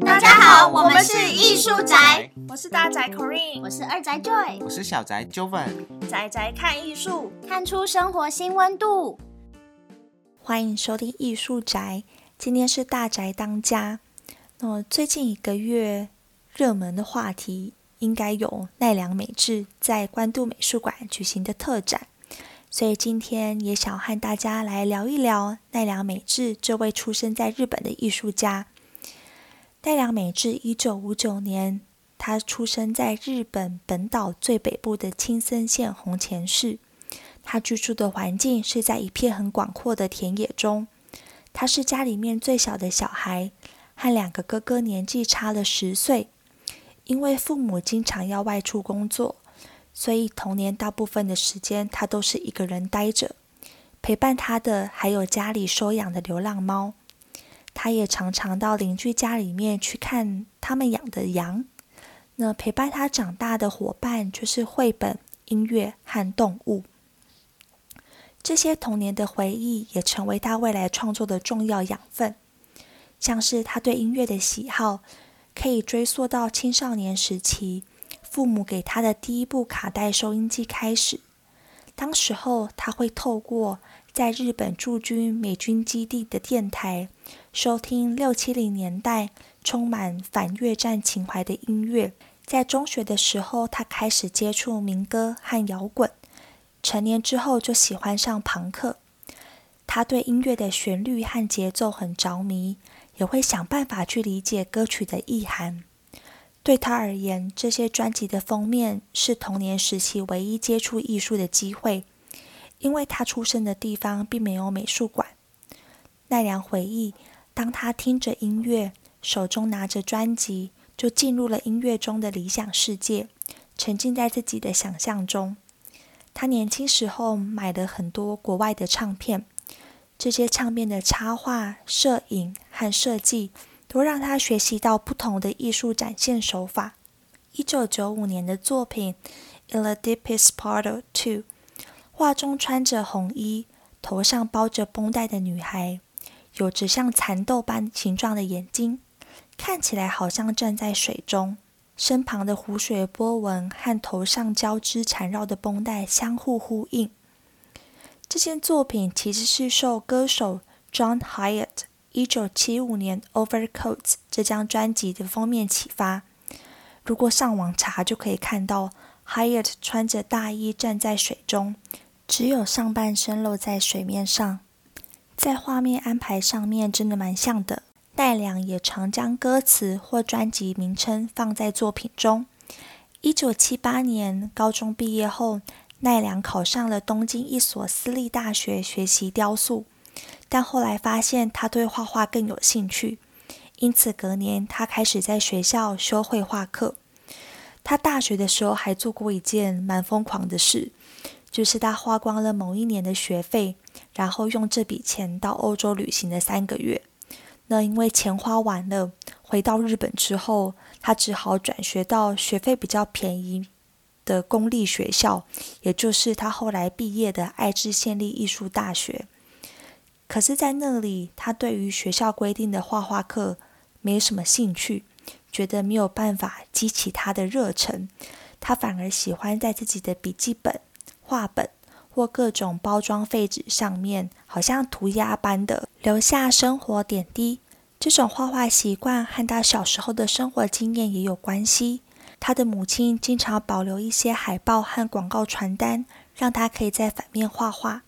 大家好，我们是艺术宅，我是大宅 Corinne，我是二宅 Joy，我是小宅 Joven，宅宅看艺术，看出生活新温度。欢迎收听艺术宅，今天是大宅当家。那最近一个月热门的话题，应该有奈良美智在关渡美术馆举行的特展。所以今天也想和大家来聊一聊奈良美智这位出生在日本的艺术家。奈良美智一九五九年，他出生在日本本岛最北部的青森县红前市。他居住的环境是在一片很广阔的田野中。他是家里面最小的小孩，和两个哥哥年纪差了十岁。因为父母经常要外出工作。所以童年大部分的时间，他都是一个人待着。陪伴他的还有家里收养的流浪猫。他也常常到邻居家里面去看他们养的羊。那陪伴他长大的伙伴就是绘本、音乐和动物。这些童年的回忆也成为他未来创作的重要养分。像是他对音乐的喜好，可以追溯到青少年时期。父母给他的第一部卡带收音机开始，当时候他会透过在日本驻军美军基地的电台收听六七零年代充满反越战情怀的音乐。在中学的时候，他开始接触民歌和摇滚，成年之后就喜欢上朋克。他对音乐的旋律和节奏很着迷，也会想办法去理解歌曲的意涵。对他而言，这些专辑的封面是童年时期唯一接触艺术的机会，因为他出生的地方并没有美术馆。奈良回忆，当他听着音乐，手中拿着专辑，就进入了音乐中的理想世界，沉浸在自己的想象中。他年轻时候买了很多国外的唱片，这些唱片的插画、摄影和设计。都让他学习到不同的艺术展现手法。一九九五年的作品《In the Deepest Part of Two》，画中穿着红衣、头上包着绷带的女孩，有着像蚕豆般形状的眼睛，看起来好像站在水中，身旁的湖水波纹和头上交织缠绕的绷带相互呼应。这件作品其实是受歌手 John Hyatt。一九七五年《Overcoats》这张专辑的封面启发。如果上网查，就可以看到 Hyatt 穿着大衣站在水中，只有上半身露在水面上。在画面安排上面，真的蛮像的。奈良也常将歌词或专辑名称放在作品中。一九七八年高中毕业后，奈良考上了东京一所私立大学学习雕塑。但后来发现他对画画更有兴趣，因此隔年他开始在学校修绘画课。他大学的时候还做过一件蛮疯狂的事，就是他花光了某一年的学费，然后用这笔钱到欧洲旅行了三个月。那因为钱花完了，回到日本之后，他只好转学到学费比较便宜的公立学校，也就是他后来毕业的爱知县立艺术大学。可是，在那里，他对于学校规定的画画课没什么兴趣，觉得没有办法激起他的热忱。他反而喜欢在自己的笔记本、画本或各种包装废纸上面，好像涂鸦般的留下生活点滴。这种画画习惯和他小时候的生活经验也有关系。他的母亲经常保留一些海报和广告传单，让他可以在反面画画。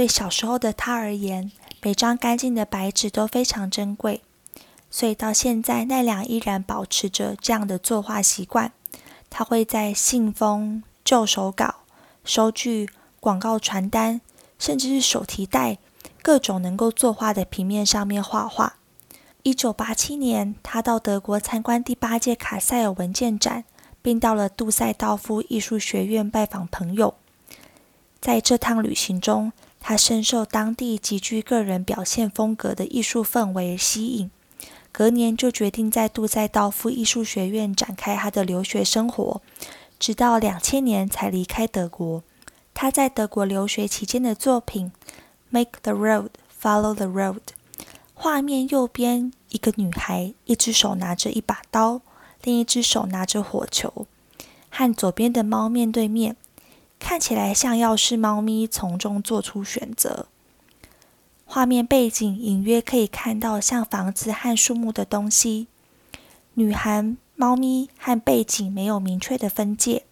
对小时候的他而言，每张干净的白纸都非常珍贵，所以到现在奈良依然保持着这样的作画习惯。他会在信封、旧手稿、收据、广告传单，甚至是手提袋，各种能够作画的平面上面画画。一九八七年，他到德国参观第八届卡塞尔文件展，并到了杜塞道夫艺术学院拜访朋友。在这趟旅行中，他深受当地极具个人表现风格的艺术氛围吸引，隔年就决定在杜塞道夫艺术学院展开他的留学生活，直到两千年才离开德国。他在德国留学期间的作品《Make the Road Follow the Road》。画面右边一个女孩，一只手拿着一把刀，另一只手拿着火球，和左边的猫面对面，看起来像要是猫咪从中做出选择。画面背景隐约可以看到像房子和树木的东西。女孩、猫咪和背景没有明确的分界，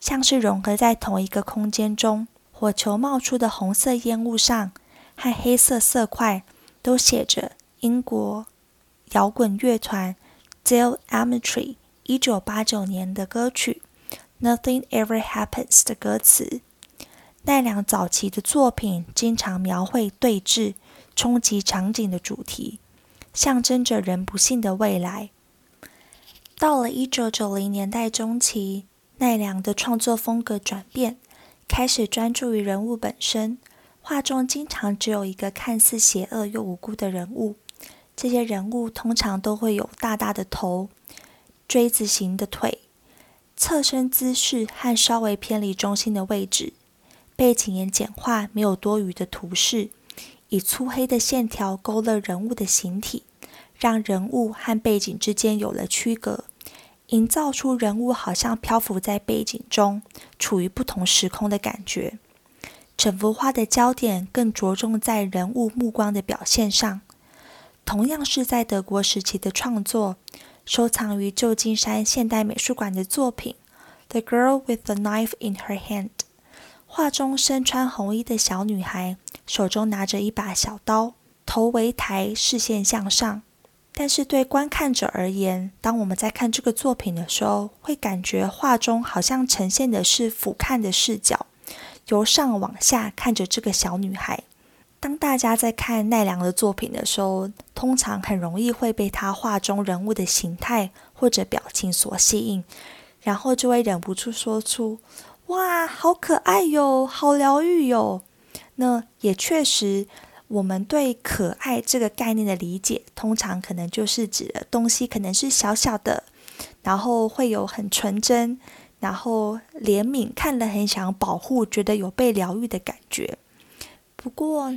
像是融合在同一个空间中。火球冒出的红色烟雾上，和黑色色块都写着英国摇滚乐团 Dale Armstrong 一九八九年的歌曲《Nothing Ever Happens》的歌词。奈良早期的作品经常描绘对峙、冲击场景的主题，象征着人不幸的未来。到了一九九零年代中期，奈良的创作风格转变，开始专注于人物本身。画中经常只有一个看似邪恶又无辜的人物，这些人物通常都会有大大的头、锥子形的腿、侧身姿势和稍微偏离中心的位置。背景也简化，没有多余的图示，以粗黑的线条勾勒人物的形体。让人物和背景之间有了区隔，营造出人物好像漂浮在背景中，处于不同时空的感觉。整幅画的焦点更着重在人物目光的表现上。同样是在德国时期的创作，收藏于旧金山现代美术馆的作品《The Girl with the Knife in Her Hand》。画中身穿红衣的小女孩，手中拿着一把小刀，头微抬，视线向上。但是对观看者而言，当我们在看这个作品的时候，会感觉画中好像呈现的是俯瞰的视角，由上往下看着这个小女孩。当大家在看奈良的作品的时候，通常很容易会被他画中人物的形态或者表情所吸引，然后就会忍不住说出：“哇，好可爱哟，好疗愈哟。”那也确实。我们对可爱这个概念的理解，通常可能就是指的东西可能是小小的，然后会有很纯真，然后怜悯，看了很想保护，觉得有被疗愈的感觉。不过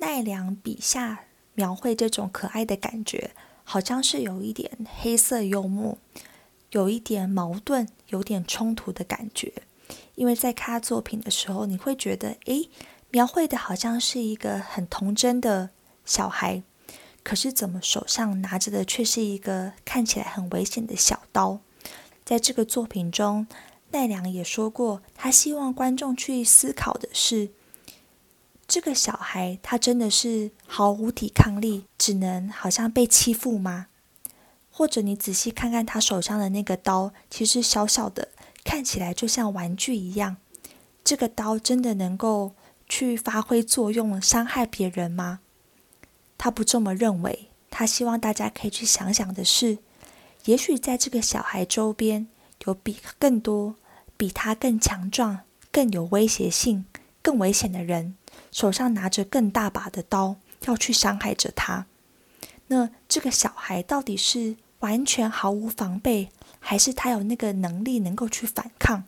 奈良笔下描绘这种可爱的感觉，好像是有一点黑色幽默，有一点矛盾，有点冲突的感觉。因为在看作品的时候，你会觉得，诶。描绘的好像是一个很童真的小孩，可是怎么手上拿着的却是一个看起来很危险的小刀？在这个作品中，奈良也说过，他希望观众去思考的是：这个小孩他真的是毫无抵抗力，只能好像被欺负吗？或者你仔细看看他手上的那个刀，其实小小的，看起来就像玩具一样。这个刀真的能够？去发挥作用，伤害别人吗？他不这么认为。他希望大家可以去想想的是，也许在这个小孩周边有比更多、比他更强壮、更有威胁性、更危险的人，手上拿着更大把的刀，要去伤害着他。那这个小孩到底是完全毫无防备，还是他有那个能力能够去反抗？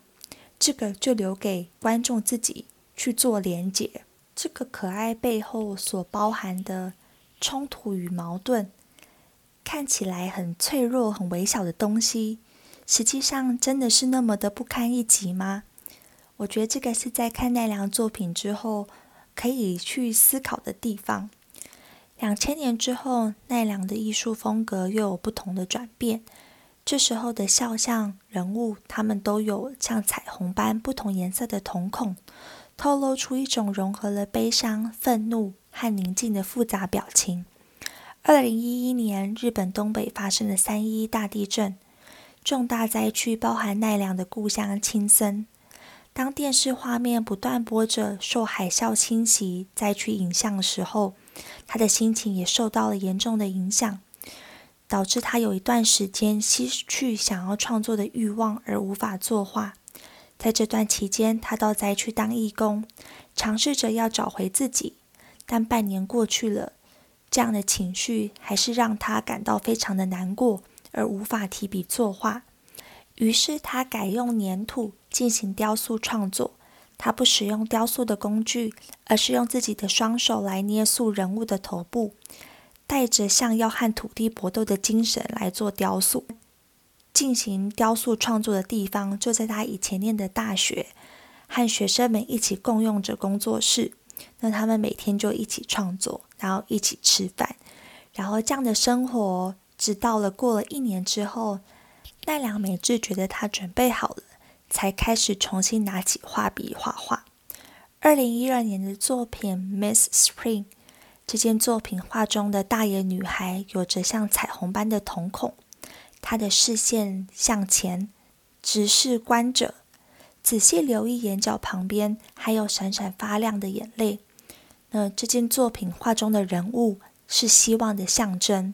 这个就留给观众自己。去做连结，这个可爱背后所包含的冲突与矛盾，看起来很脆弱、很微小的东西，实际上真的是那么的不堪一击吗？我觉得这个是在看奈良作品之后可以去思考的地方。两千年之后，奈良的艺术风格又有不同的转变，这时候的肖像人物，他们都有像彩虹般不同颜色的瞳孔。透露出一种融合了悲伤、愤怒和宁静的复杂表情。二零一一年，日本东北发生了三一大地震，重大灾区包含奈良的故乡青森。当电视画面不断播着受海啸侵袭灾区影像的时候，他的心情也受到了严重的影响，导致他有一段时间失去想要创作的欲望，而无法作画。在这段期间，他到灾区当义工，尝试着要找回自己。但半年过去了，这样的情绪还是让他感到非常的难过，而无法提笔作画。于是他改用粘土进行雕塑创作，他不使用雕塑的工具，而是用自己的双手来捏塑人物的头部，带着像要和土地搏斗的精神来做雕塑。进行雕塑创作的地方就在他以前念的大学，和学生们一起共用着工作室。那他们每天就一起创作，然后一起吃饭，然后这样的生活，直到了过了一年之后，奈良美智觉得他准备好了，才开始重新拿起画笔画画。二零一二年的作品《Miss Spring》这件作品画中的大眼女孩有着像彩虹般的瞳孔。她的视线向前，直视观者，仔细留意眼角旁边还有闪闪发亮的眼泪。那这件作品画中的人物是希望的象征。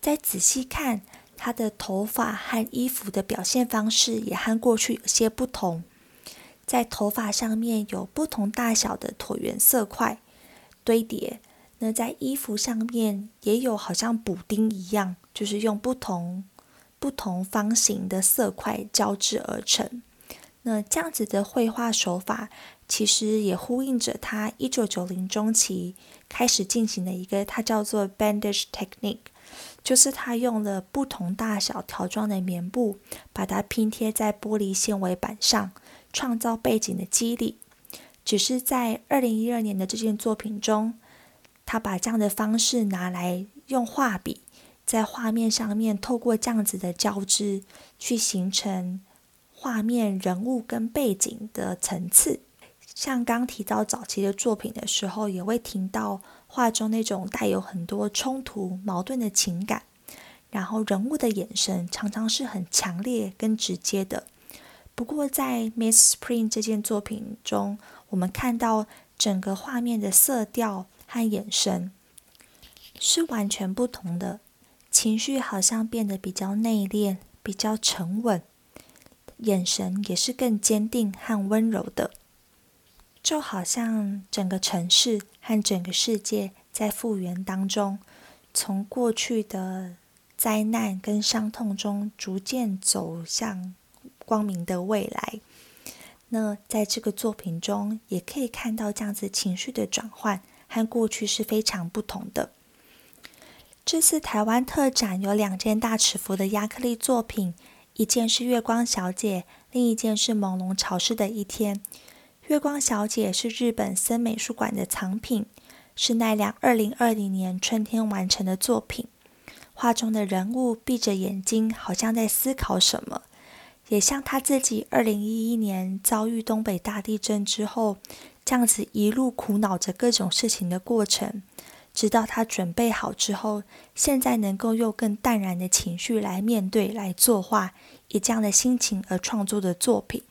再仔细看，他的头发和衣服的表现方式也和过去有些不同。在头发上面有不同大小的椭圆色块堆叠，那在衣服上面也有好像补丁一样，就是用不同。不同方形的色块交织而成，那这样子的绘画手法，其实也呼应着他一九九零中期开始进行的一个，它叫做 bandage technique，就是他用了不同大小条状的棉布，把它拼贴在玻璃纤维板上，创造背景的肌理。只是在二零一二年的这件作品中，他把这样的方式拿来用画笔。在画面上面，透过这样子的交织，去形成画面人物跟背景的层次。像刚提到早期的作品的时候，也会听到画中那种带有很多冲突、矛盾的情感，然后人物的眼神常常是很强烈跟直接的。不过在 Miss Spring 这件作品中，我们看到整个画面的色调和眼神是完全不同的。情绪好像变得比较内敛，比较沉稳，眼神也是更坚定和温柔的，就好像整个城市和整个世界在复原当中，从过去的灾难跟伤痛中逐渐走向光明的未来。那在这个作品中，也可以看到这样子情绪的转换，和过去是非常不同的。这次台湾特展有两件大尺幅的亚克力作品，一件是《月光小姐》，另一件是《朦胧潮湿的一天》。《月光小姐》是日本森美术馆的藏品，是奈良二零二零年春天完成的作品。画中的人物闭着眼睛，好像在思考什么，也像他自己二零一一年遭遇东北大地震之后，这样子一路苦恼着各种事情的过程。直到他准备好之后，现在能够用更淡然的情绪来面对、来作画，以这样的心情而创作的作品。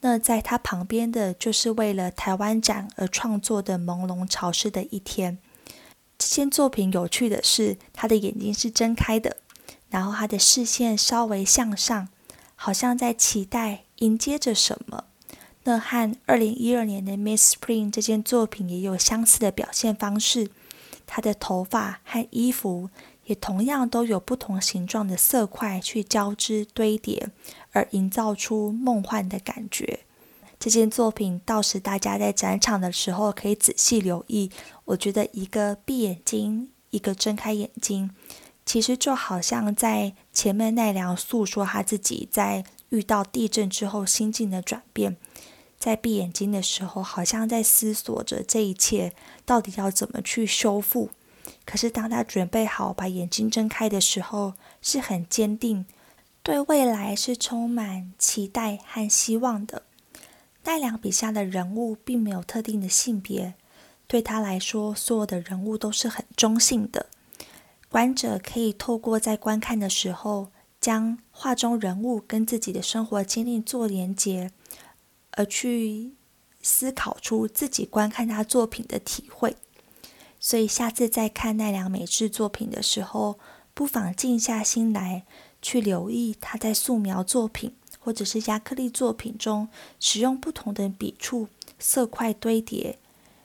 那在他旁边的就是为了台湾展而创作的《朦胧潮湿的一天》。这件作品有趣的是，他的眼睛是睁开的，然后他的视线稍微向上，好像在期待迎接着什么。那和二零一二年的《Miss Spring》这件作品也有相似的表现方式。他的头发和衣服也同样都有不同形状的色块去交织堆叠，而营造出梦幻的感觉。这件作品到时大家在展场的时候可以仔细留意。我觉得一个闭眼睛，一个睁开眼睛，其实就好像在前面奈良诉说他自己在遇到地震之后心境的转变。在闭眼睛的时候，好像在思索着这一切到底要怎么去修复。可是当他准备好把眼睛睁开的时候，是很坚定，对未来是充满期待和希望的。奈良笔下的人物并没有特定的性别，对他来说，所有的人物都是很中性的。观者可以透过在观看的时候，将画中人物跟自己的生活经历做连结。而去思考出自己观看他作品的体会，所以下次再看奈良美智作品的时候，不妨静下心来，去留意他在素描作品或者是亚克力作品中使用不同的笔触、色块堆叠，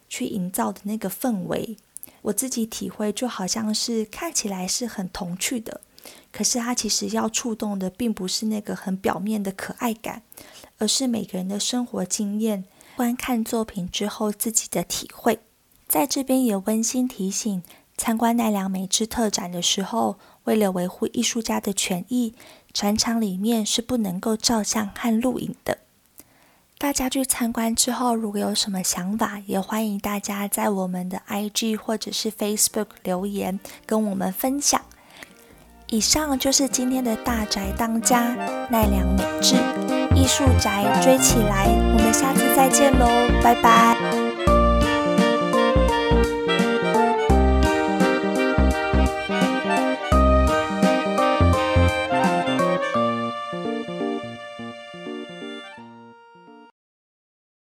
去营造的那个氛围。我自己体会就好像是看起来是很童趣的，可是他其实要触动的并不是那个很表面的可爱感。而是每个人的生活经验，观看作品之后自己的体会。在这边也温馨提醒，参观奈良美智特展的时候，为了维护艺术家的权益，展场里面是不能够照相和录影的。大家去参观之后，如果有什么想法，也欢迎大家在我们的 IG 或者是 Facebook 留言跟我们分享。以上就是今天的大宅当家奈良美智艺术宅追起来，我们下次再见喽，拜拜。